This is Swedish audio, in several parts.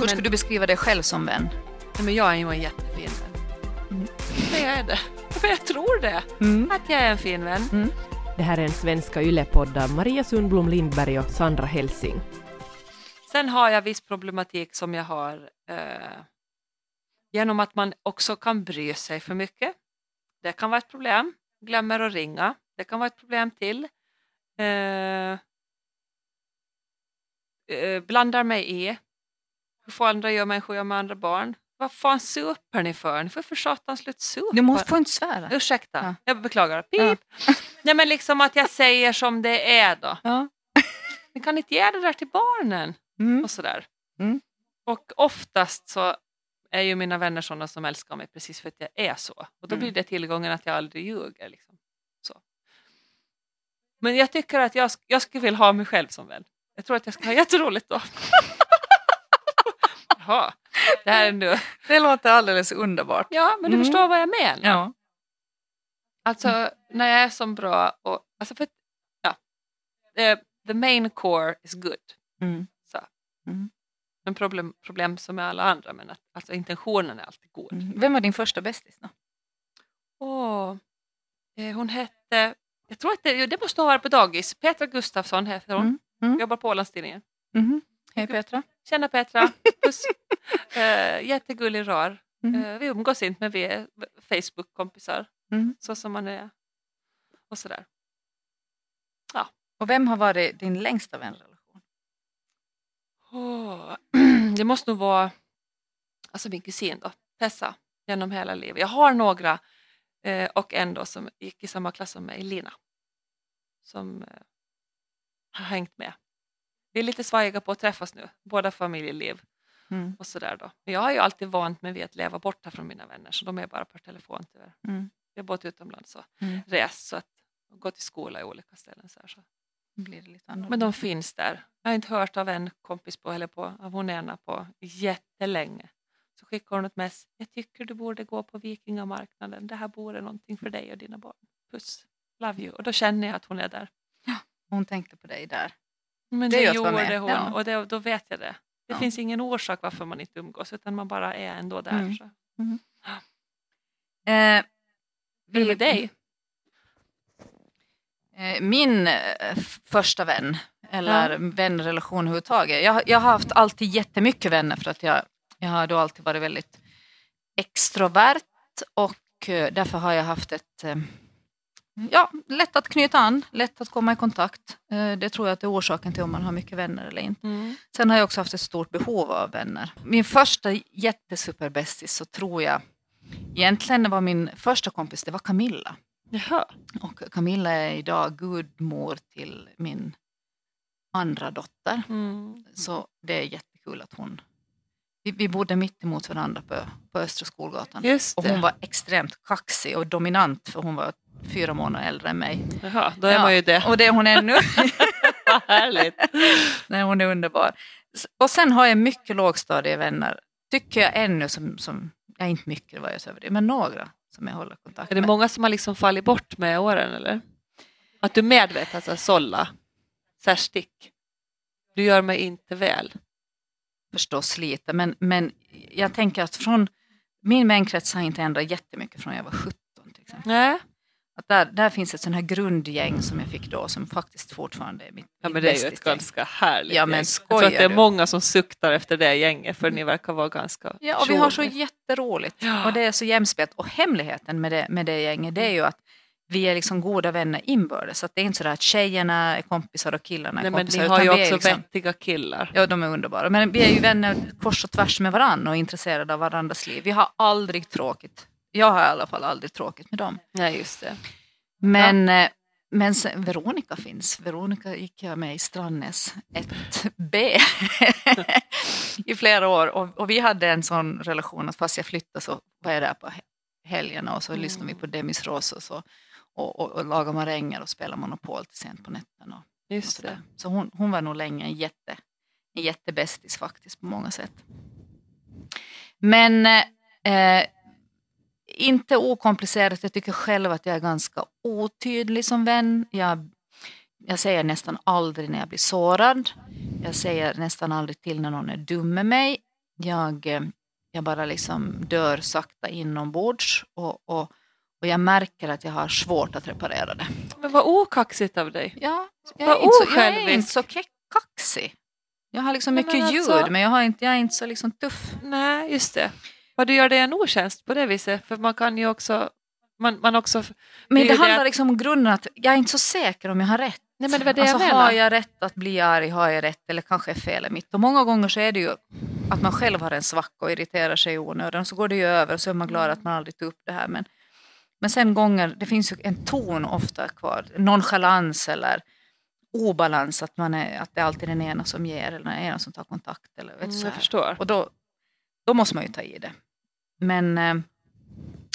Hur skulle du beskriva dig själv som vän? Nej, men jag är ju en jättefin vän. Mm. Det är det. För jag tror det. Att jag är en fin vän. Mm. Det här är en Svenska Yle-podd av Maria Sundblom Lindberg och Sandra Helsing. Sen har jag viss problematik som jag har eh, genom att man också kan bry sig för mycket. Det kan vara ett problem. Glömmer att ringa. Det kan vara ett problem till. Eh, eh, blandar mig i. Hur får andra gör människor gör med andra barn. Vad fan super ni för? Ni får för satan slut supa. Du måste få inte svära. Ursäkta, Ja. jag beklagar. Pip. Nej men liksom att jag säger som det är då. Ja. Ni kan inte ge det där till barnen Mm. och sådär. Mm. Och oftast så är ju mina vänner sådana som älskar mig precis för att jag är så. Och då Mm. blir det tillgången att jag aldrig ljuger. Liksom. Så. Men jag tycker att jag, jag skulle vilja ha mig själv som vän. Jag tror att jag ska ha jätteroligt då. Jaha, det här är nu. Det låter alldeles underbart. Ja, men du Mm. förstår vad jag menar. Ja. Alltså när jag är som bra och alltså för, ja, the, the main core is good. Mm. Så. Mm. Men problem, problem som med alla andra men att, alltså intentionen är alltid god. Mm. Vem var din första bästis då? Åh, eh, hon hette, jag tror att det, det måste ha varit på dagis, Petra Gustafsson heter hon, Mm. Mm. jobbar på Ålandstidningen. Mhm. Hej Petra. Tjena Petra, puss. eh, jättegullig rar. Mm. Eh, vi umgås inte men vi är Facebook-kompisar, Mm. så som man är. Och sådär. Och vem har varit din längsta vänrelation? Åh, det måste nog vara alltså min kusin då, Tessa, genom hela livet. Jag har några eh, och en då som gick i samma klass som mig, Lina, som eh, har hängt med. Vi är lite svajiga på att träffas nu, båda familjeliv Mm. och sådär då. Men jag har ju alltid vant mig vid att leva borta från mina vänner så de är bara per telefon tyvärr. Mm. Jag har bott utomlands och Mm. rest så att, gått i skola i olika ställen. Så här, så. Då blir det lite annorlunda. Men de finns där. Jag har inte hört av en kompis på, eller på, av hon ena på jättelänge. Så skickar hon ett mess. Jag tycker du borde gå på Vikingamarknaden. Det här vore någonting för dig och dina barn. Puss. Love you. Och då känner jag att hon är där. Hon tänkte på dig där. Men Det det, gjorde hon Ja. och det, då vet jag det. Det Ja. finns ingen orsak varför man inte umgås utan man bara är ändå där. Mm. Så. Eh, Hur är det med dig? Eh, Min eh, första vän, eller vänrelation överhuvudtaget. Jag, jag har haft alltid jättemycket vänner för att jag, jag har då alltid varit väldigt extrovert och därför har jag haft ett Ja, lätt att knyta an, lätt att komma i kontakt. Eh, Det tror jag att är orsaken till om man har mycket vänner eller inte. Mm. Sen har jag också haft ett stort behov av vänner. Min första jättesuperbästis så tror jag egentligen var min första kompis, det var Camilla. Jaha. Och Camilla är idag gudmor till min andra dotter. Mm. Så det är jättekul att hon... Vi, vi bodde mitt emot varandra på, på Östra Skolgatan. Och hon var extremt kaxig och dominant för hon var fyra månader äldre än mig. Jaha, då är Ja. man ju det. Och det är hon ännu. Vad härligt. Nej, hon är underbar. Och sen har jag mycket lågstadievänner, tycker jag ännu, som, som ja, inte mycket var jag över det, men några som jag håller kontakt Är det med. många som har liksom fallit bort med åren eller? Att du medvetet alltså, sålla, så här stick. Du gör mig inte väl. Förstås lite, men, men jag tänker att från min vänkrets har inte ändrat jättemycket från jag var 17 till exempel. Nej. Att där, där finns ett sånt här grundgäng som jag fick då som faktiskt fortfarande är mitt, Ja, men det är ju ett ganska härligt Ja, men gäng. Jag tror att det är du? många som suktar efter det gänget för ni verkar vara ganska Ja, och vi har så jätteroligt Ja. och det är så jämspelt. Och hemligheten med det, med det gänget det är ju att vi är liksom goda vänner inbördes. Så det är inte så att tjejerna är kompisar och killarna är Nej, men kompisar. ni har ju också liksom, vettiga killar. Ja, de är underbara. Men vi är ju vänner kors och tvärs med varandra och intresserade av varandras liv. Vi har aldrig tråkigt. Jag har i alla fall aldrig tråkigt med dem. Nej, just det. Men, eh, men sen, Veronica finns. Veronica gick jag med i Strandnäs 1B i flera år. Och, och vi hade en sån relation att fast jag flyttade så var jag där på he- helgerna och så Mm. lyssnade vi på Demis Ross och, så, och, och, och lagade maränger och spelade Monopol till sent på nätterna. Och, och Just sådär. det. Så hon, hon var nog länge en, jätte, en jättebästis faktiskt på många sätt. Men eh, inte okomplicerat. Jag tycker själv att jag är ganska otydlig som vän. Jag, jag säger nästan aldrig när jag blir sårad. Jag säger nästan aldrig till när någon är dum med mig. jag, eh, jag bara liksom dör sakta inombords och, och, och jag märker att jag har svårt att reparera det. Men vad okaxigt av dig. Ja, jag Vad är, inte så, jag är inte så kaxig. Jag har liksom mycket men ljud alltså- men jag, har inte, jag är inte så liksom tuff. Nej, just det. Vad du gör dig en otjänst på det viset. För man kan ju också... Man, man också Men Det det handlar att- liksom om grunden att jag är inte så säker om jag har rätt. Nej, men det var det alltså, jag menar. Har jag rätt att bli arg? Har jag rätt? Eller kanske är felet mitt? Och många gånger så är det ju att man själv har en svacka och irriterar sig i onödan. Så går det ju över och så är man glad att man aldrig tog upp det här. Men, men sen gånger, det finns ju en ton ofta kvar. Nonchalans eller obalans. Att, man är, att det är alltid den ena som ger eller den ena som tar kontakt. Eller, vet Mm, så jag förstår. Och då, då måste man ju ta i det. Men, eh,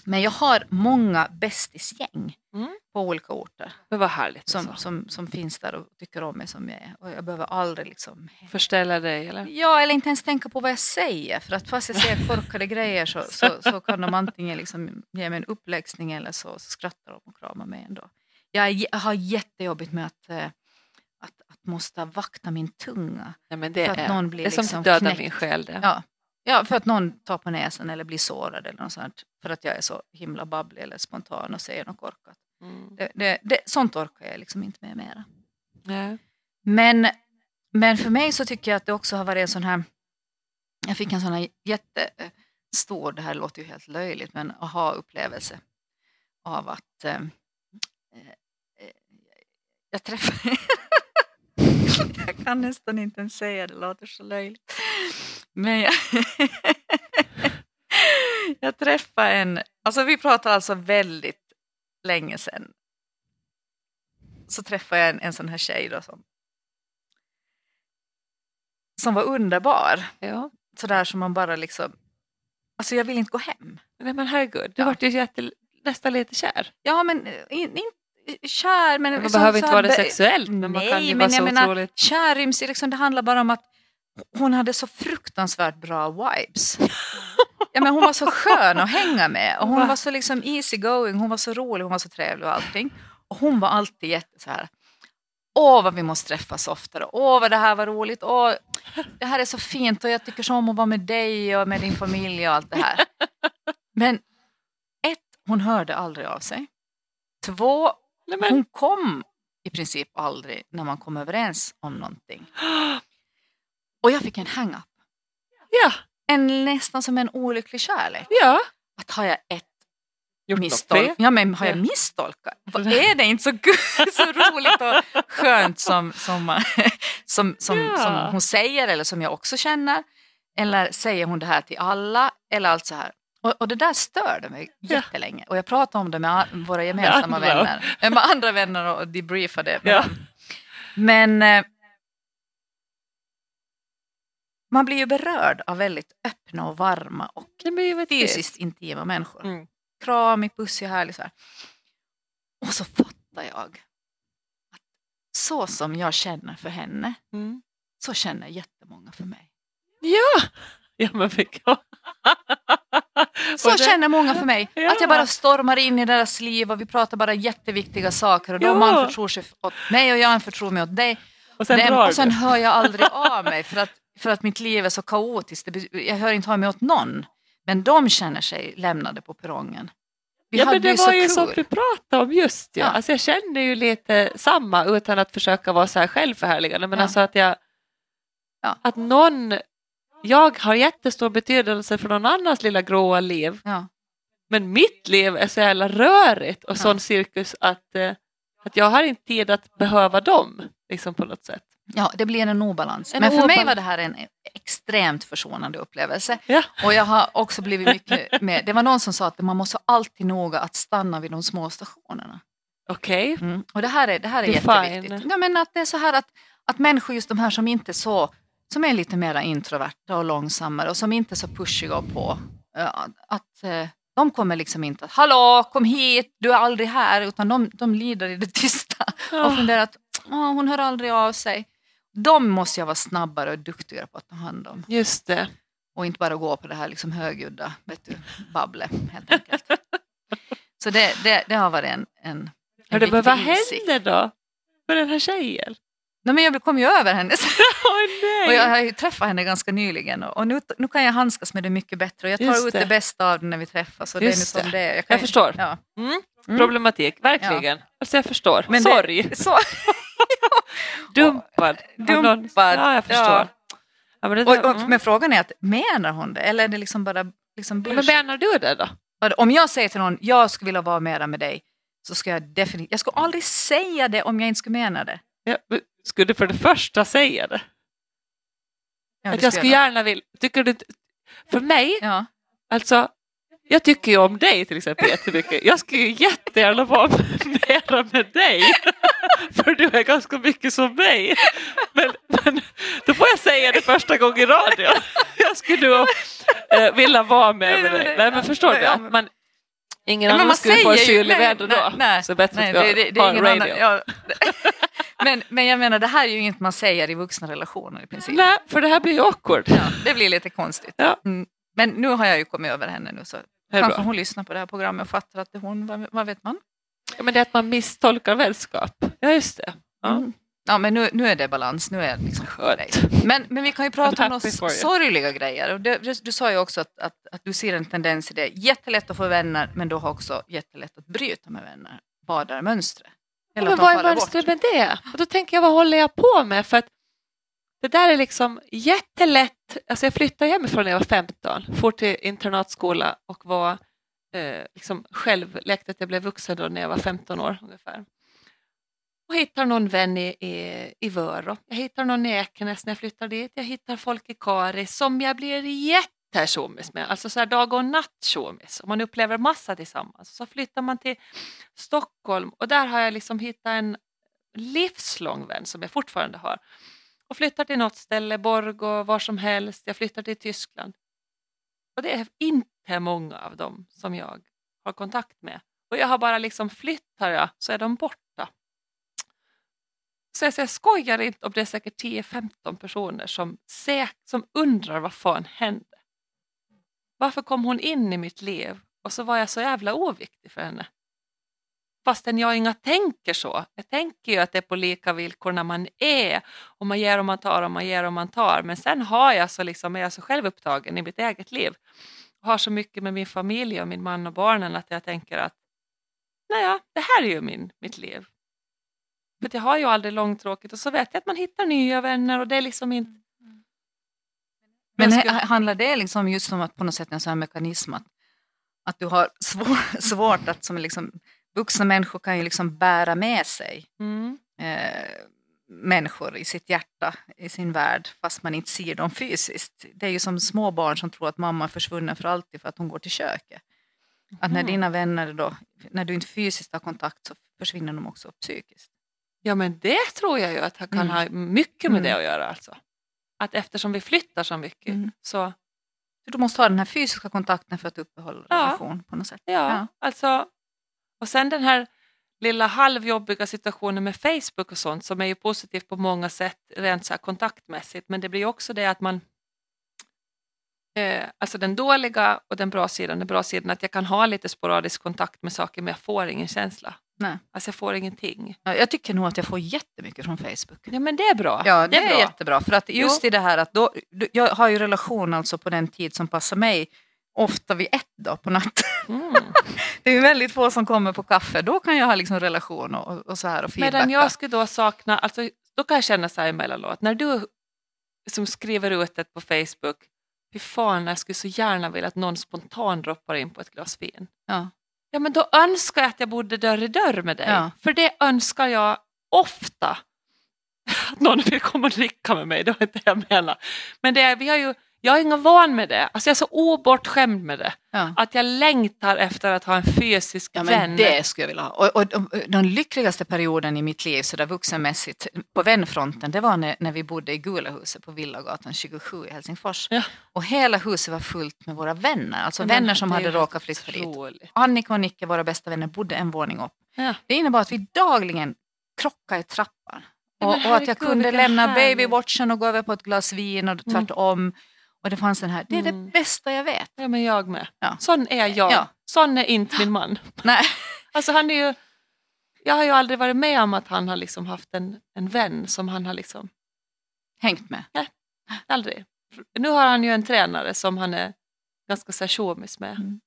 men jag har många bästisgäng Mm. På olika orter Men vad härligt. som, alltså. som, som finns där och tycker om mig som jag är. Och jag behöver aldrig liksom... Förställa dig eller? Ja, eller inte ens tänka på vad jag säger. För att fast jag säger korkade grejer så, så, så kan de antingen liksom ge mig en uppläxning eller så, så skrattar de och kramar mig ändå. Jag, har jättejobbigt med att, eh, att, att måste vakta min tunga. Nej, men det, För att är, någon blir det är som liksom att döda knäckt. min själ. Det. Ja. ja, för att någon tar på näsan eller blir sårad eller något sånt. För att jag är så himla babblig eller spontan och säger något korkat. Mm. Det, det, det, sånt orkar jag liksom inte med mera. Men, men för mig så tycker jag att det också har varit en sån här... Jag fick en sån här jättestor, det här låter ju helt löjligt, men aha-upplevelse av att eh, eh, jag träffade... jag kan nästan inte ens säga det, det låter så löjligt. Men jag, jag träffade en... Alltså vi pratar alltså väldigt länge sedan. Så träffade jag en, en sån här tjej då som som var underbar. Ja. Sådär som man bara liksom... Alltså jag vill inte gå hem. Nej men herregud, du Ja. vart ju jätte, nästan lite kär. Ja men eh, in, inte kär men... Man som behöver inte här vara det sexuellt men man kan ju men vara jag så menar, otroligt... Kär ryms liksom, det handlar bara om att hon hade så fruktansvärt bra vibes. Ja, men hon var så skön att hänga med och hon Va? var så liksom easy going, hon var så rolig, hon var så trevlig och allting. Och hon var alltid jätte så här. Åh vad vi måste träffas oftare, åh vad det här var roligt, åh det här är så fint och jag tycker så om att vara med dig och med din familj och allt det här. Men ett, hon hörde aldrig av sig. Två, hon kom i princip aldrig när man kom överens om någonting. Och jag fick en hang-up. ja, En, nästan som en olycklig kärlek. ja. Att har jag ett Gjort misstolk, ja, men har jag Ja. misstolkat? Vad Är det inte så, så roligt och skönt som, som, som, som, Ja. som hon säger eller som jag också känner? Eller säger hon det här till alla? Eller allt så här. Och, och det där störde mig Ja. jättelänge. Och jag pratade om det med våra gemensamma andra. vänner. eh, Med andra vänner och debriefade Ja. dem. Men eh, man blir ju berörd av väldigt öppna och varma och fysiskt intima människor. Mm. Kramig, pussig, härlig så här. Och så fattar jag att så som jag känner för henne, Mm. så känner jättemånga för mig. Ja! Ja men. Så det- känner många för mig. Ja. Att jag bara stormar in i deras liv och vi pratar bara jätteviktiga saker och de Ja. anförtror sig åt mig och jag anförtror mig åt dig. Och sen drar och sen hör jag aldrig av mig för att, för att mitt liv är så kaotiskt. Jag hör inte av mig åt någon. Men de känner sig lämnade på perrongen. Vi Ja men det ju var så ju som vi pratade om just ja. Ja. Alltså jag kände ju lite samma utan att försöka vara så här självförhärligande men Ja. alltså att jag Ja. att någon jag har jättestor betydelse för någon annans lilla gråa liv Ja. men mitt liv är så jävla rörigt och sån cirkus att, eh, att jag har inte tid att behöva dem liksom på något sätt. Ja, det blir en obalans. En Men för mig obalans. var det här en extremt försonande upplevelse. Ja. Och jag har också blivit mycket med, det var någon som sa att man måste alltid noga att stanna vid de små stationerna. Okej, Mm. Och det här är, det här är Define. jätteviktigt. Ja, men att det är så här att, att människor, just de här som inte så, som är lite mer introverta och långsammare och som inte är så pushiga och på, eh, att eh, de kommer liksom inte att hallå, kom hit, du är aldrig här, utan de, de lider i det tysta och funderar att "Åh, hon hör aldrig av sig. De måste jag vara snabbare och duktigare på att ta hand om just det. och inte bara gå på det här liksom högljudda vet du, babblet helt enkelt. Så det, det, det har varit en, en, en det, vad viktig insikt. hände då med den här tjejen? Nej, men jag kom ju över henne. Åh Och jag har ju träffat henne ganska nyligen och och nu, nu kan jag handskas med det mycket bättre och jag tar Just ut det. det. bästa av det när vi träffas. Och det är nu som det. det. Jag kan- förstår. Ja. Mm. Mm. Problematik, verkligen. Alltså jag förstår. Men det- Sorg. Så, Dumpad. någon. Dumpad, Ja, jag förstår. ja. Ja, men, det, och, och, mm. men frågan är att menar hon det eller är det liksom bara liksom men bullshit? menar du det då? Om jag säger till någon jag skulle vilja vara mera med dig så ska jag definitivt, jag skulle aldrig säga det om jag inte skulle mena det. Ja, men skulle du för det första säga det? Ja, att det jag skulle jag. gärna vilja... Tycker du För mig, Ja. alltså, jag tycker ju om dig till exempel jättemycket. Jag skulle ju jättegärna vara mera med dig. För du är ganska mycket som mig. Men, men då får jag säga det första gången i radio. Jag skulle nog eh, vilja vara med, med dig. Nej men förstår du? Att man, ingen annan man skulle få syrlig nej, väder då. nej. Så bättre Nej, att vi har radio. annan, ja. men, men jag menar, det här är ju inget man säger i vuxna relationer i princip. Nej, för det här blir ju awkward. Ja, det blir lite konstigt. Ja. Mm. Men nu har jag ju kommit över henne nu så kanske hon lyssnar på det här programmet och fattar att det är hon, vad, vet man? Ja, men det är att man misstolkar vänskap. Ja, just det. Ja. Mm. Ja, men nu, nu är det balans, nu är det liksom Skönt. Men, men vi kan ju prata om I'm några sorgliga grejer. Och det, du, du sa ju också att, att, att du ser en tendens i det. Jättelätt att få vänner, men du har också jättelätt att bryta med vänner. Vad är mönstret? Ja, men vad är mönstret med det? Och då tänker jag, vad håller jag på med? För att det där är liksom jättelätt. Alltså jag flyttade hemifrån när jag var 15, for till internatskola och var eh, liksom själv, lekte att jag blev vuxen då när jag var 15 år ungefär. Och hittar någon vän i, i, i Vörå. Jag hittar någon i Ekenäs när jag flyttar dit. Jag hittar folk i Karis som jag blir jättetjomis med. Alltså så här dag och natt tjomis. Och man upplever massa tillsammans. Så flyttar man till Stockholm och där har jag liksom hittat en livslång vän som jag fortfarande har. Och flyttar till något ställe, Borgå, var som helst. Jag flyttar till Tyskland. Och det är inte många av dem som jag har kontakt med. Och jag har bara liksom flyttar jag så är de borta. Så jag, så jag skojar inte om det är säkert 10-15 personer som, som undrar vad fan hände. Varför kom hon in i mitt liv och så var jag så jävla oviktig för henne? Fastän jag inga tänker så. Jag tänker ju att det är på lika villkor när man är och man ger och man tar och man ger och man tar. Men sen har jag så liksom, är jag så självupptagen i mitt eget liv och har så mycket med min familj och min man och barnen att jag tänker att naja, det här är ju min, mitt liv. För jag har ju aldrig långtråkigt och så vet jag att man hittar nya vänner och det är liksom inte... Men skulle- handlar det liksom just om att på något sätt en sån här mekanism att, att du har svår, svårt att som liksom, vuxna människor kan ju liksom bära med sig Mm. eh, människor i sitt hjärta, i sin värld, fast man inte ser dem fysiskt. Det är ju som små barn som tror att mamma är försvunnen för alltid för att hon går till köket. Att när dina vänner då, när du inte fysiskt har kontakt så försvinner de också psykiskt. Ja men det tror jag ju att det kan Mm. ha mycket med Mm. det att göra alltså. Att eftersom vi flyttar så mycket Mm. Så du måste ha den här fysiska kontakten för att uppehålla Ja. relation på något sätt. Ja, Ja. alltså. Och sen den här lilla halvjobbiga situationen med Facebook och sånt som är ju positivt på många sätt rent så kontaktmässigt men det blir också det att man eh, alltså den dåliga och den bra sidan, den bra sidan att jag kan ha lite sporadisk kontakt med saker men jag får ingen känsla. Nej. Alltså jag får ingenting. Ja, Jag tycker nog att jag får jättemycket från Facebook. Ja men det är bra. Ja, det, är, bra. jättebra. För att just i det här att då, jag har ju relation alltså på den tid som passar mig, ofta vid ett dag på natten. Mm. Det är väldigt få som kommer på kaffe, då kan jag ha liksom relation och, och så här och feedbacka. Medan jag skulle då sakna, alltså, då kan jag känna så här emellanåt, när du som skriver ut det på Facebook, fy fan jag skulle så gärna vilja att någon spontant droppar in på ett glas vin. Ja. Ja men då önskar jag att jag bodde dörr i dörr med dig, Ja. för det önskar jag ofta. Att någon vill komma och dricka med mig, det var inte det jag menar. Men det är, vi har ju, jag är ingen van med det, alltså jag är så obortskämd med det. Ja. Att jag längtar efter att ha en fysisk Ja, vän. men det skulle jag vilja ha. Och, och, och den lyckligaste perioden i mitt liv, så där vuxenmässigt, på vänfronten, det var när, när vi bodde i Gula huset på Villagatan 27 i Helsingfors. Ja. Och hela huset var fullt med våra vänner, alltså Men vänner som hade råkat flytta dit. Annika och Nicke, våra bästa vänner, bodde en våning upp. Ja. Det innebar att vi dagligen krockade i trappan. Ja, Och, och att jag kunde lämna babywatchen och gå över på ett glas vin och tvärtom. Och det fanns den här, det är Mm. det bästa jag vet. Ja, men jag med. Ja. Sån är jag. Ja. Sån är inte min man. Nej. Alltså han är ju... jag har ju aldrig varit med om att han har liksom haft en, en vän som han har liksom, Hängt med. aldrig. Nu har han ju en tränare som han är ganska så tjomis med. Mm.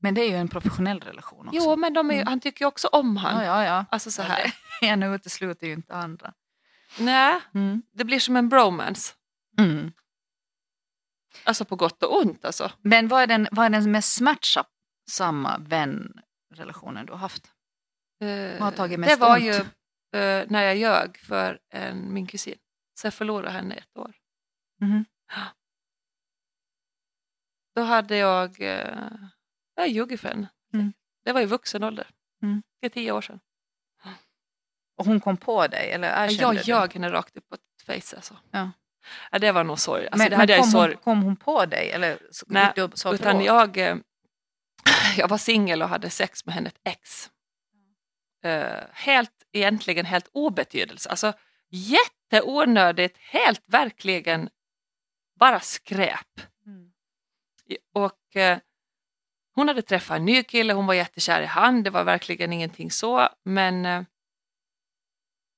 Men det är ju en professionell relation också. Jo, men ju- Mm. han tycker ju också om han. ja, ja, ja. Alltså så Ja, här. Det ena utesluter ju inte andra. Nej, Mm. det blir som en bromance. Mm. Alltså på gott och ont alltså. Men vad är den, vad är den mest smärtsamma vänrelationen du har haft? Eh, Vad har tagit det mest var ont? ju eh, när jag ljög för en, min kusin. Så jag förlorade henne ett år. Mhm. Då hade jag, eh, jag ljugit för henne. Mm. Det var i vuxen ålder. Mm. Det är tio år sedan. Och hon kom på dig? Eller Jag ljög henne rakt upp på ett face alltså. Ja. Ja, det var nog sorg. Alltså, men det hade men jag kom, ju sorg. hon, kom hon på dig? Eller så- Nej, du sa Utan jag, eh, jag var singel och hade sex med hennes ex. Eh, helt, egentligen helt obetydelse. Alltså jätteonödigt, helt verkligen bara skräp. Mm. Och eh, hon hade träffat en ny kille, hon var jättekär i han, det var verkligen ingenting så. Men eh,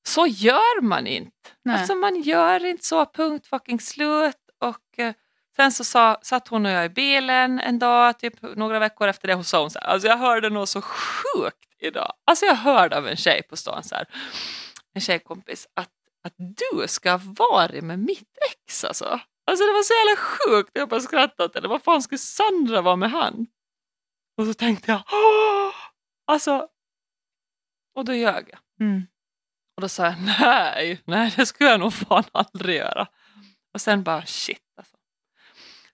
så gör man inte. Nej. Alltså man gör inte så, punkt fucking slut. Och eh, sen så sa, satt hon och jag i bilen en dag, typ några veckor efter det, och sa hon så här, alltså jag hörde något så sjukt idag. Alltså jag hörde av en tjej på stan så här, en tjejkompis, att, att du ska ha varit med mitt ex alltså. Alltså det var så jävla sjukt, jag bara skrattade åt det. Vad fan skulle Sandra vara med han? Och så tänkte jag, Åh! alltså, och då ljög jag. Mm. Och då sa jag nej, nej det skulle jag nog fan aldrig göra. Och sen bara shit alltså.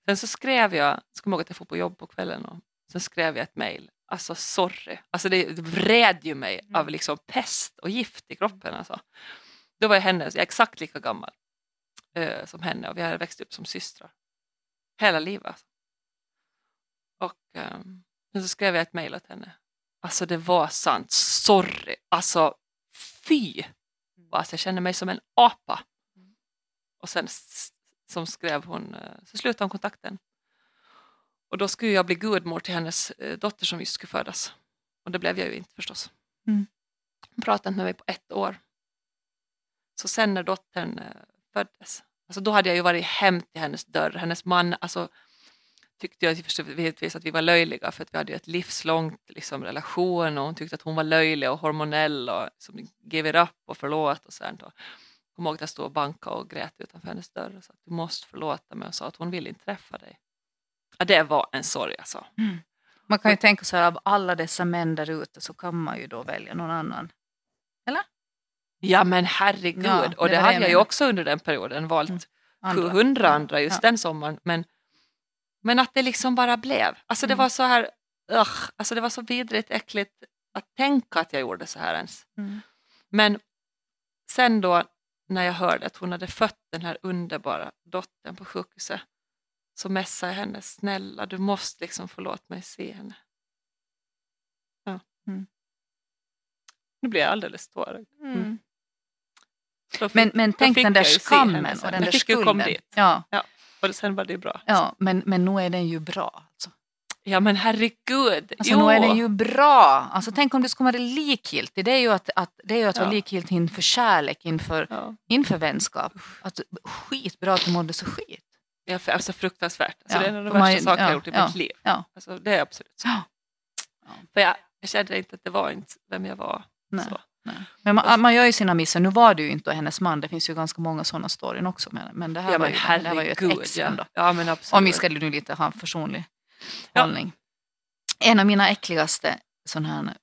Sen så skrev jag, ska komma ihåg att jag får på jobb på kvällen och sen skrev jag ett mejl. Alltså sorry, alltså det, vred ju mig Mm. av liksom pest och gift i kroppen alltså. Då var jag henne, jag är exakt lika gammal eh, som henne och vi hade växt upp som systrar. Hela livet alltså. Och ehm, sen så skrev jag ett mejl åt henne. Alltså det var sant, sorry, alltså fy! Alltså, jag kände mig som en apa. Och sen som skrev hon, eh, så slutade hon kontakten. Och då skulle jag bli gudmor till hennes eh, dotter som just skulle födas. Och det blev jag ju inte förstås. Mm. Hon pratade inte med mig på ett år. Så sen när dottern eh, föddes, alltså då hade jag ju varit hem till hennes dörr. Hennes man alltså, tyckte jag givetvis att vi var löjliga för att vi hade ett livslångt liksom, relation och hon tyckte att hon var löjlig och hormonell och liksom, give it up och förlåt och sånt. Och kommer ihåg att jag stod och bankade och grät utanför hennes dörr och sa att du måste förlåta mig och sa att hon vill inte träffa dig. Ja, det var en sorg alltså. Man kan ju tänka så här, av alla dessa män där ute så kan man ju då välja någon annan. Ja men herregud, Ja, och det det var hade det jag jag ju också under den perioden valt Mm. Andra. 700 andra just Ja. den sommaren. Men, men att det liksom bara blev. Alltså det Mm. var så här, ugh, alltså det var så vidrigt äckligt att tänka att jag gjorde så här ens. Mm. Men sen då när jag hörde att hon hade fött den här underbara dottern på sjukhuset så messade jag henne, snälla du måste liksom få låta mig se henne. Ja. Mm. Nu blir jag alldeles tårögd. Mm. Fick- Men, men tänk den där skammen och den där skulden. dit. Ja, Och sen var det bra. ja men, men nu är den ju bra. Alltså. Ja men herregud. Alltså, jo. nu är den ju bra. Alltså, tänk om du skulle vara likgiltig. Det är ju att, att, det är ju att vara Ja. likgiltig inför kärlek, inför, ja. inför vänskap. Att, skitbra att du mådde så skit. Ja, för- alltså fruktansvärt. Alltså, Ja, det är en av de för man- värsta saker jag ja, har gjort i mitt liv. Alltså, det är absolut så. För jag, jag kände inte att det var inte vem jag var. Nej. Så. Men man, man gör ju sina missar. Nu var det ju inte hennes man. Det finns ju ganska många sådana storyn också. Men, men det här Ja, var ju, det här var ju ett herregud. ex Ja. ändå. ja men absolut. Om vi ska nu lite ha en försonlig Ja. hållning. En av mina äckligaste sån här...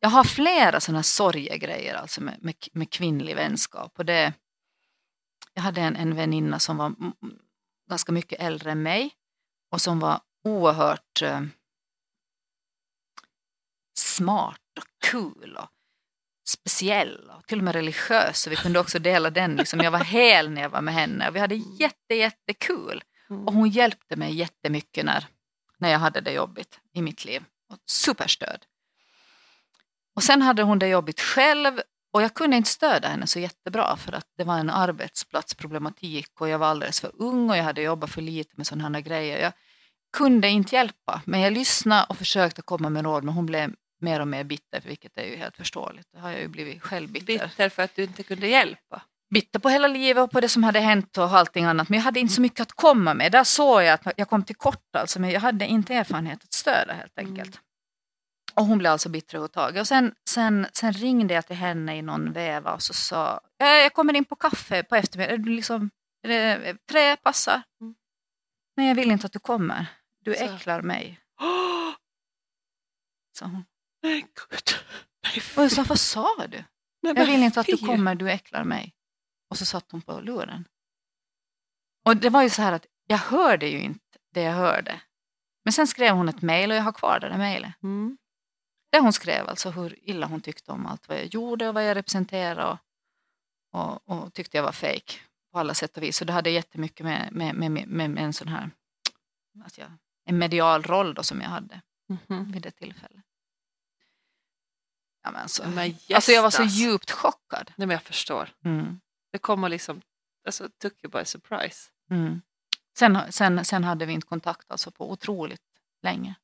Jag har flera såna här sorgegrejer alltså med, med, med kvinnlig vänskap. Och det, jag hade en, en väninna som var ganska mycket äldre än mig och som var oerhört eh, smart och cool och speciell och till och med religiös. Så vi kunde också dela den. Liksom. Jag var hel när jag var med henne och vi hade jätte, jättekul. Mm. Och hon hjälpte mig jättemycket när, när jag hade det jobbigt i mitt liv. Och superstöd. Och sen hade hon det jobbigt själv och jag kunde inte stödja henne så jättebra för att det var en arbetsplatsproblematik och jag var alldeles för ung och jag hade jobbat för lite med sådana här grejer. Jag kunde inte hjälpa men jag lyssnade och försökte komma med råd men hon blev mer och mer bitter, vilket är ju helt förståeligt. Det har jag ju blivit själv bitter. Bitter för att du inte kunde hjälpa. bitter på hela livet och på det som hade hänt och allting annat. Men jag hade inte så mycket att komma med. Där såg jag att jag kom till kort alltså, men jag hade inte erfarenhet att stödja helt Mm. enkelt. Och hon blev alltså bitter överhuvudtaget. Och sen, sen, sen ringde jag till henne i någon veva och så sa "Eh, jag kommer in på kaffe på eftermiddagen. Liksom, trä passar? Mm. Nej, jag vill inte att du kommer. Du Så. äcklar mig, sa hon. Nej, gud. Nej, Och jag sa, vad sa du? Nej, Jag vill inte att du kommer, du äcklar mig. Och så satt hon på luren. Och det var ju så här att jag hörde ju inte det jag hörde. Men sen skrev hon ett mejl och jag har kvar det där mejlet. Mm. Där hon skrev alltså hur illa hon tyckte om allt vad jag gjorde och vad jag representerade och, och, och tyckte jag var fake på alla sätt och vis. Och det hade jättemycket med, med, med, med, med en sån här att jag, en medial roll då som jag hade Mhm. vid det tillfället. Ja, men alltså, Men alltså jag var så djupt chockad. Nej, men jag förstår. Mm. Det kommer liksom, alltså took you by surprise. Mm. Sen, sen, sen hade vi inte kontakt alltså på otroligt länge.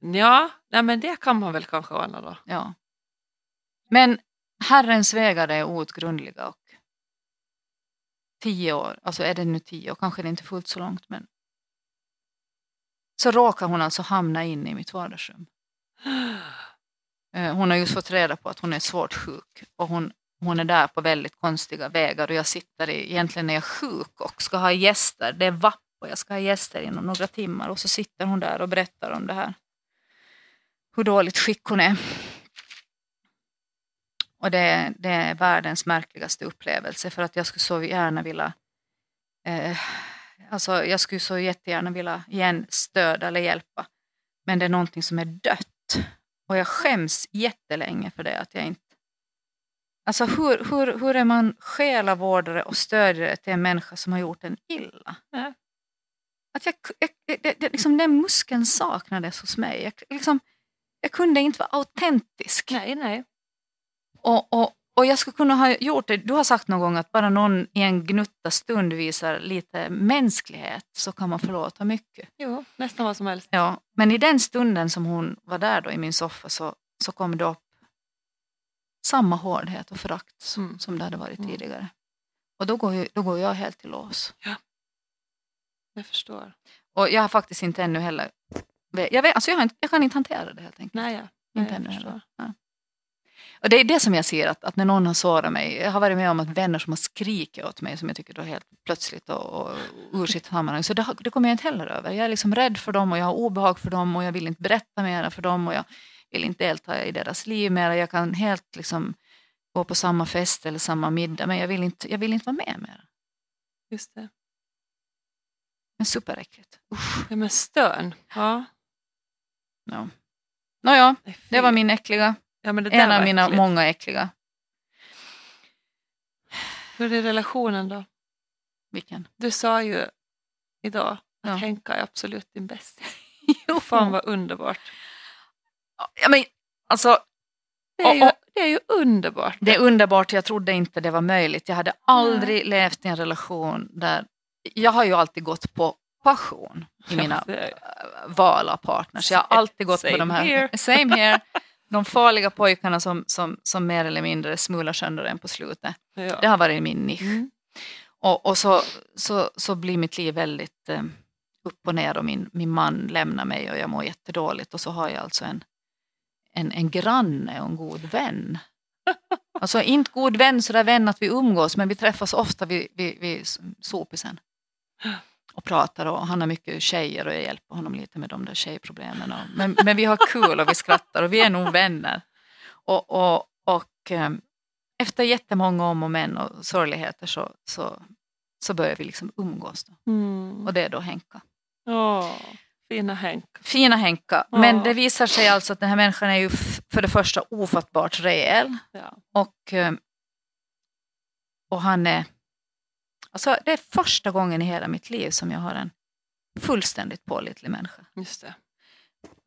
Ja, nej, men det kan man väl kanske ordna då. Ja. Men Herrens vägar är outgrundliga och tio år, alltså är det nu tio år, kanske det inte är fullt så långt, men så råkar hon alltså hamna in i mitt vardagsrum. Eh, hon har just fått reda på att hon är svårt sjuk och hon, hon är där på väldigt konstiga vägar och jag sitter i, egentligen är jag sjuk och ska ha gäster. Det är vapp och jag ska ha gäster inom några timmar och så sitter hon där och berättar om det här. Hur dåligt skick hon är. Och det, det är världens märkligaste upplevelse för att jag skulle så gärna vilja eh, alltså jag skulle så jättegärna vilja igen stödja eller hjälpa. Men det är någonting som är dött. Och jag skäms jättelänge för det. Att jag inte... Alltså hur, hur, hur är man själavårdare och stödjare till en människa som har gjort en illa? Ja. Att jag, jag, det, det, liksom den muskeln saknades hos mig. Jag, liksom, jag kunde inte vara autentisk. Nej, nej. Och, och, och jag skulle kunna ha gjort det. Du har sagt någon gång att bara någon i en gnutta stund visar lite mänsklighet så kan man förlåta mycket. Jo, nästan vad som helst. Ja, men i den stunden som hon var där då i min soffa så, så kom det upp samma hårdhet och förakt som, Mm. som det hade varit Mm. tidigare. Och då går, ju, då går jag helt till lås. Jag förstår. Och jag har faktiskt inte ännu heller... Jag, vet, alltså jag, har inte, jag kan inte hantera det helt enkelt. Nej, ja. Inte jag ännu förstår. heller. Ja. Och det är det som jag ser, att, att när någon har sårat mig, jag har varit med om att vänner som har skrikit åt mig som jag tycker då helt plötsligt och, och ur sitt sammanhang, så det, det kommer jag inte heller över. Jag är liksom rädd för dem och jag har obehag för dem och jag vill inte berätta mera för dem och jag vill inte delta i deras liv mera. Jag kan helt liksom gå på samma fest eller samma middag, men jag vill inte, jag vill inte vara med mera. Just det. Men superäckligt. Usch. Ja, men stön. Ja. Ja. Nåja, det var min äckliga, ja, en av mina äckligt. många äckliga. Hur är relationen då? Vilken? Du sa ju idag att Ja. Henka är absolut din bästis. Jo. Fan vad underbart. Ja, men, alltså, Det är, Och- ju, och- det är ju underbart. Det är underbart, jag trodde inte det var möjligt. Jag hade aldrig levt i en relation där... Jag har ju alltid gått på passion i mina val av partners. Jag har alltid gått på Same de här... here. Same here. De farliga pojkarna som, som, som mer eller mindre smular sönder en på slutet. Ja. Det har varit min nisch. Mm. Och, och så, så, så blir mitt liv väldigt eh, upp och ner och min, min man lämnar mig och jag mår jättedåligt och så har jag alltså en, en, en granne och en god vän. Alltså inte god vän sådär vän att vi umgås men vi träffas ofta vid, vid, vid sopisen och pratar och han har mycket tjejer och jag hjälper honom lite med de där tjejproblemen. Och, men, men vi har kul och vi skrattar och vi är nog vänner. Och, och, och eh, efter jättemånga om och men och sorgligheter så, så, så börjar vi liksom umgås. Mm. Och det är då Henka. Åh, fina Henka. Fina Henka. Ja. Men det visar sig alltså att den här människan är ju för det första ofattbart rejäl. Ja. Och, eh, och han är... Alltså det är första gången i hela mitt liv som jag har en fullständigt pålitlig människa. Just det.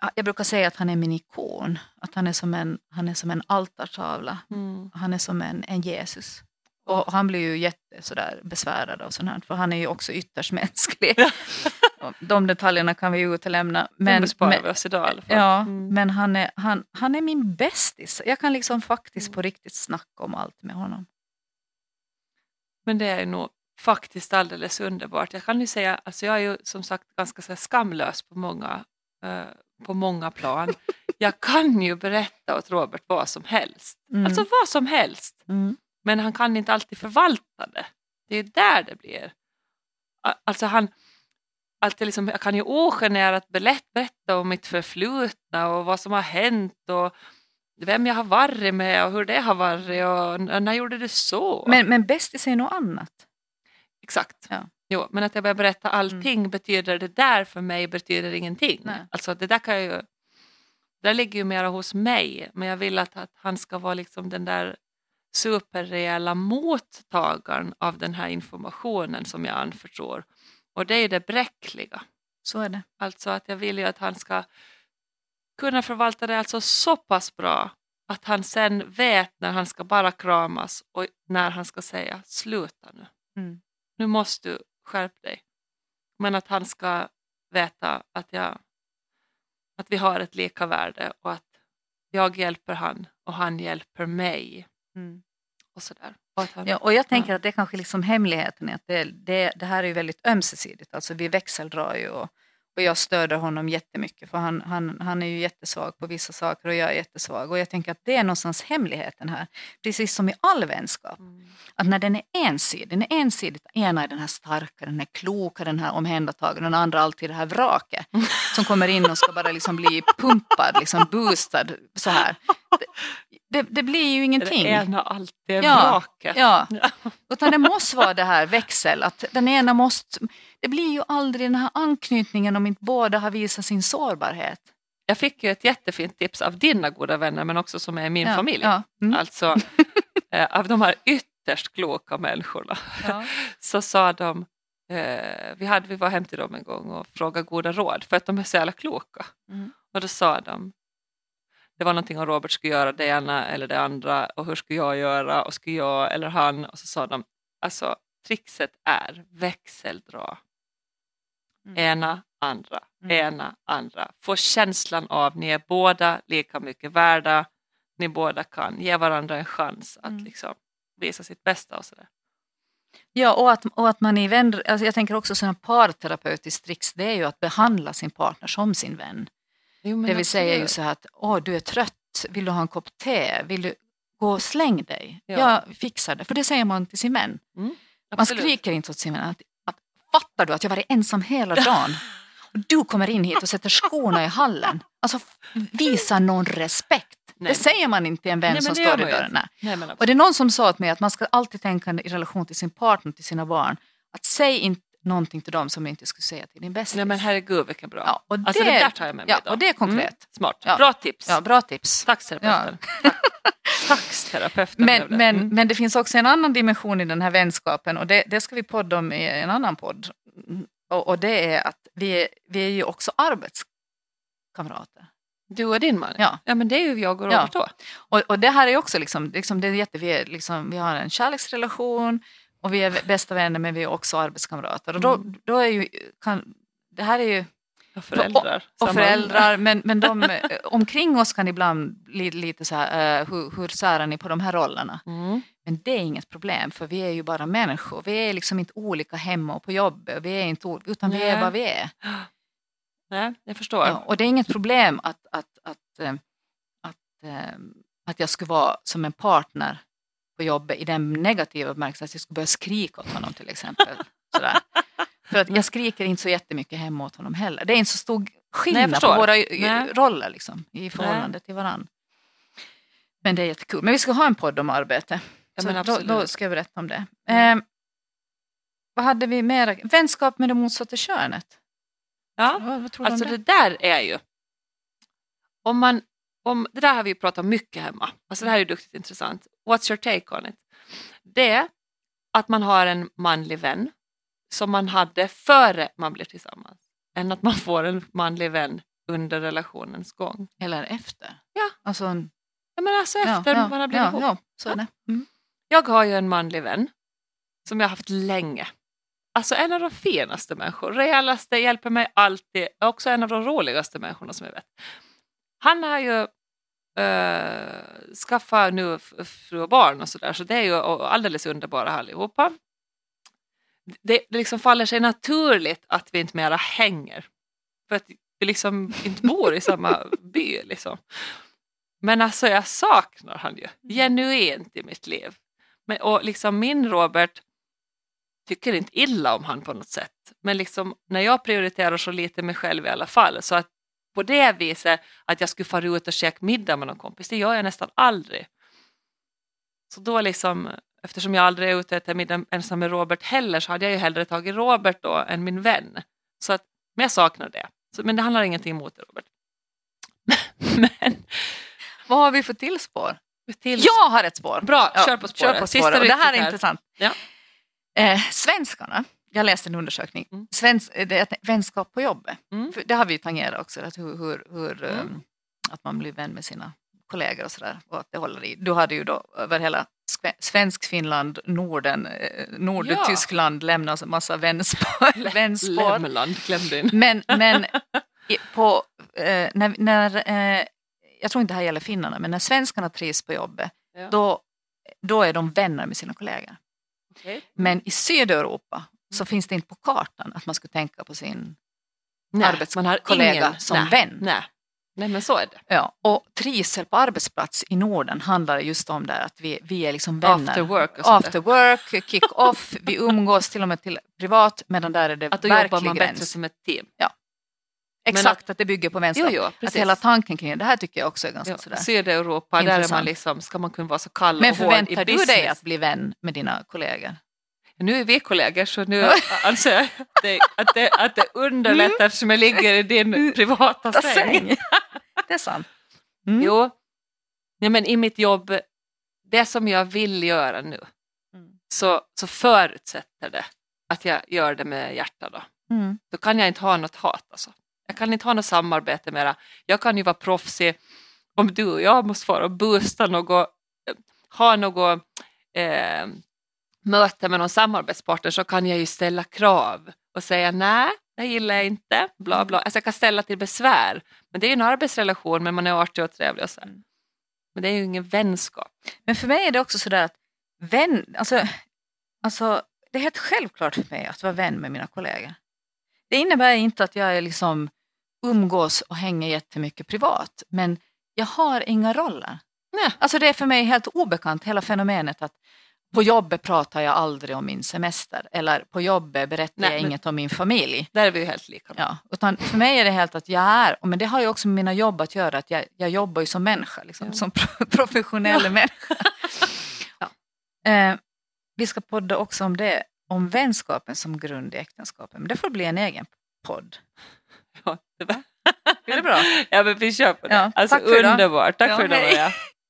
Ja, Jag brukar säga att han är min ikon. Att han är som en, han är som en altartavla. Mm. Han är som en, en Jesus. Och han blir ju jätte sådär besvärad och sånt här, för han är ju också ytterst mänsklig. De detaljerna kan vi ju utelämna. Men, besparar men, vi oss idag i alla fall. ja, Mm. men han, är, han, han är min bästis. Jag kan liksom faktiskt Mm. på riktigt snacka om allt med honom. Men det är nog faktiskt alldeles underbart. Jag kan ju säga, alltså jag är ju som sagt ganska så skamlös på många, eh, på många plan. Jag kan ju berätta åt Robert vad som helst. Mm. Alltså vad som helst. Mm. Men han kan inte alltid förvalta det. Det är där det blir. Alltså han, alltid liksom, jag kan ju ogenerat berätt- berätta om mitt förflutna och vad som har hänt och vem jag har varit med och hur det har varit och när gjorde du så? Men, men bästis är något annat. Exakt. Ja. Jo, men att jag börjar berätta allting betyder det där för mig betyder ingenting. Nej. Alltså det där kan jag ju, där ligger ju mera hos mig men jag vill att, att han ska vara liksom den där superreella mottagaren av den här informationen som jag anförtror. Och det är det bräckliga. Så är det. Alltså att jag vill ju att han ska kunna förvalta det alltså så pass bra att han sen vet när han ska bara kramas och när han ska säga sluta nu. Mm. Nu måste du skärpa dig. Men att han ska veta att, jag, att vi har ett lika värde och att jag hjälper han och han hjälper mig. Mm. Och sådär. Och han, Ja, och jag tänker att det är kanske liksom hemligheten är att det, det, det här är ju väldigt ömsesidigt. Alltså vi växeldrar ju och, och jag stöder honom jättemycket för han, han, han är ju jättesvag på vissa saker och jag är jättesvag. Och jag tänker att det är någonstans hemligheten här. Precis som i all vänskap. Mm. Att när den är ensidig, den är ensidigt, ena är den här starka, den är kloka, den här omhändertagande, den andra alltid det här vraket som kommer in och ska bara liksom bli pumpad, liksom boostad så här. Det, det, blir ju ingenting. Det ena alltid Ja, vraket. Ja, utan det måste vara det här växel, att den ena måste, det blir ju aldrig den här anknytningen om inte båda har visat sin sårbarhet. Jag fick ju ett jättefint tips av dina goda vänner men också som är min ja, familj. Ja, mm, Alltså eh, av de här ytterst kloka människorna. ja. så sa de, eh, vi, hade, vi var hem till dem en gång och frågade goda råd för att de är så jävla kloka. Mm. Och då sa de, det var någonting om Robert skulle göra det ena eller det andra och hur skulle jag göra och skulle jag eller han och så sa de, alltså trixet är växeldra. Mm. Ena, andra, Mm. ena, andra. Få känslan av ni är båda lika mycket värda, ni båda kan ge varandra en chans att Mm. liksom visa sitt bästa och sådär. Ja, och att, och att man i vän, alltså jag tänker också sådana parterapeutiskt tricks, det är ju att behandla sin partner som sin vän. Jo, det vill säga ju så att, åh du är trött, vill du ha en kopp te, vill du gå och släng dig? Ja. Jag fixar det, för det säger man till sin vän. Man Absolut. skriker inte åt sin vän att, att fattar du att jag varit ensam hela dagen? Och du kommer in hit och sätter skorna i hallen. Alltså visa någon respekt. Nej. Det säger man inte till en vän Nej, som står i man dörren. Och det är någon som sa till mig att man ska alltid tänka i relation till sin partner, till sina barn. Att säg inte någonting till dem som du inte skulle säga till din bästis. Nej men herregud vilken bra. Ja, och alltså det där tar jag med mig ja, idag. och det är konkret. Mm, smart. Ja. Bra tips. Ja, bra tips. Tack terapeuten. Tack. Tack terapeuten. Men, det. men, Mm. men det finns också en annan dimension i den här vänskapen och det, det ska vi podda om i en annan podd. Och, och det är att vi är, vi är ju också arbetskamrater. Du och din man? Ja. ja men det är ju jag och Ja. Robert då. Och, och det här är också liksom, liksom det är jätte, vi, är liksom, vi har en kärleksrelation och vi är bästa vänner men vi är också arbetskamrater. Och då, Mm. då är ju, kan, det här är ju Och föräldrar. och Samma- föräldrar, men, men de omkring oss kan ibland bli lite så här, eh, hur, hur särar ni på de här rollerna? Mm. Men det är inget problem för vi är ju bara människor. Vi är liksom inte olika hemma och på jobbet, vi är inte, utan vi är Nej. vad vi är. Nej, jag förstår. Ja, och det är inget problem att, att, att, eh, att, eh, att jag skulle vara som en partner på jobbet i den negativa bemärkelsen att jag skulle börja skrika åt honom till exempel. Sådär. För att jag skriker inte så jättemycket hemma åt honom heller. Det är inte så stor skillnad på våra Nej. roller liksom, i förhållande till varandra. Men det är jättekul. Men vi ska ha en podd om arbete. Ja, Så då, då ska jag berätta om det. Mm. Eh, vad hade vi mer? Vänskap med det motsatta könet. Ja. Vad, vad Alltså det det? där är ju, om man, om, det där har vi pratat mycket hemma, alltså det här är duktigt intressant. What's your take on it? Det är att man har en manlig vän som man hade före man blev tillsammans, än att man får en manlig vän under relationens gång. Eller efter? Ja. Alltså, en- Jag menar alltså ja, efter ja, man har blivit ja, ihop. ja, så är det. Mm. Jag har ju en manlig vän som jag har haft länge. alltså en av de finaste människor, rejälaste, hjälper mig alltid, också en av de roligaste människorna som jag vet. Han har ju uh, skaffat nu fru och barn och sådär, så det är ju alldeles underbara allihopa. Det, det liksom faller sig naturligt att vi inte mera hänger. För att vi liksom inte bor i samma by. Liksom. Men alltså jag saknar han ju genuint i mitt liv. Men, och liksom min Robert tycker inte illa om han på något sätt. Men liksom när jag prioriterar så lite mig själv i alla fall så att på det viset att jag skulle fara ut och käka middag med någon kompis, det gör jag nästan aldrig. Så då liksom, eftersom jag aldrig är ute och äter middag ensam med Robert heller så hade jag ju hellre tagit Robert då än min vän. Så att, men jag saknar det. Så, men det handlar ingenting emot det Robert. men vad har vi för till spår? Till... Jag har ett spår. Bra, ja, kör på spåret. Kör på spåret. Det här är intressant. Ja. Eh, svenskarna, jag läste en undersökning, mm. Svensk, det är vänskap på jobbet. Mm. det har vi tangerat också, att, hur, hur, hur mm. um, att man blir vän med sina kollegor och sådär. Och att det håller i. Du hade ju då över hela Svensk Finland, Norden, eh, Nordtyskland ja. lämnas en massa vänspår. vänspår. Lämland glömde in. Men, men på, eh, när, när eh, jag tror inte det här gäller finnarna, men när svenskarna trivs på jobbet, ja. då, då är de vänner med sina kollegor. Okay. Men i Sydeuropa så finns det inte på kartan att man skulle tänka på sin nej, arbetskollega som nej, vän. Nej. nej, men så är det. Ja, och trivsel på arbetsplats i Norden handlar just om det att vi, vi är liksom vänner. After work. Och After work, kick off, vi umgås till och med till privat medan där är det att då verklig jobbar man gräns. bättre som ett team. Ja. Exakt, att, att det bygger på vänskap. Jo, jo, att hela tanken kring det, det här tycker jag också är ganska jo, sådär Sydeuropa, där är man liksom, ska man kunna vara så kall Men och förväntar du dig att bli vän med dina kollegor? Nu är vi kollegor så nu anser jag att det, att det, att det underlättar mm. eftersom jag ligger i din mm. privata säng. det är sant. Mm. Jo, ja, men i mitt jobb, det som jag vill göra nu, mm. så, så förutsätter det att jag gör det med hjärta. Då. Mm. då kan jag inte ha något hat. Alltså. Jag kan inte ha något samarbete mera. Jag kan ju vara proffsig om du och jag måste vara och boosta något, ha något eh, möte med någon samarbetspartner så kan jag ju ställa krav och säga nej, det gillar jag inte, bla bla. Alltså jag kan ställa till besvär. Men det är ju en arbetsrelation men man är artig och trevlig och så. Mm. Men det är ju ingen vänskap. Men för mig är det också sådär att vän, alltså, alltså det är helt självklart för mig att vara vän med mina kollegor. Det innebär inte att jag är liksom umgås och hänger jättemycket privat, men jag har inga roller. Nej. Alltså det är för mig helt obekant, hela fenomenet att på jobbet pratar jag aldrig om min semester eller på jobbet berättar Nej, jag inget om min familj. Där är vi ju helt lika. Ja, utan för mig är det helt att jag är, men det har ju också med mina jobb att göra, att jag, jag jobbar ju som människa, liksom, ja. som professionell ja. människa. ja. eh, vi ska podda också om det, om vänskapen som grund i äktenskapet, men det får bli en egen podd. Ja, det var... Är det bra? Ja, men vi kör på det. Ja, alltså, tack underbart. Tack för idag Maria.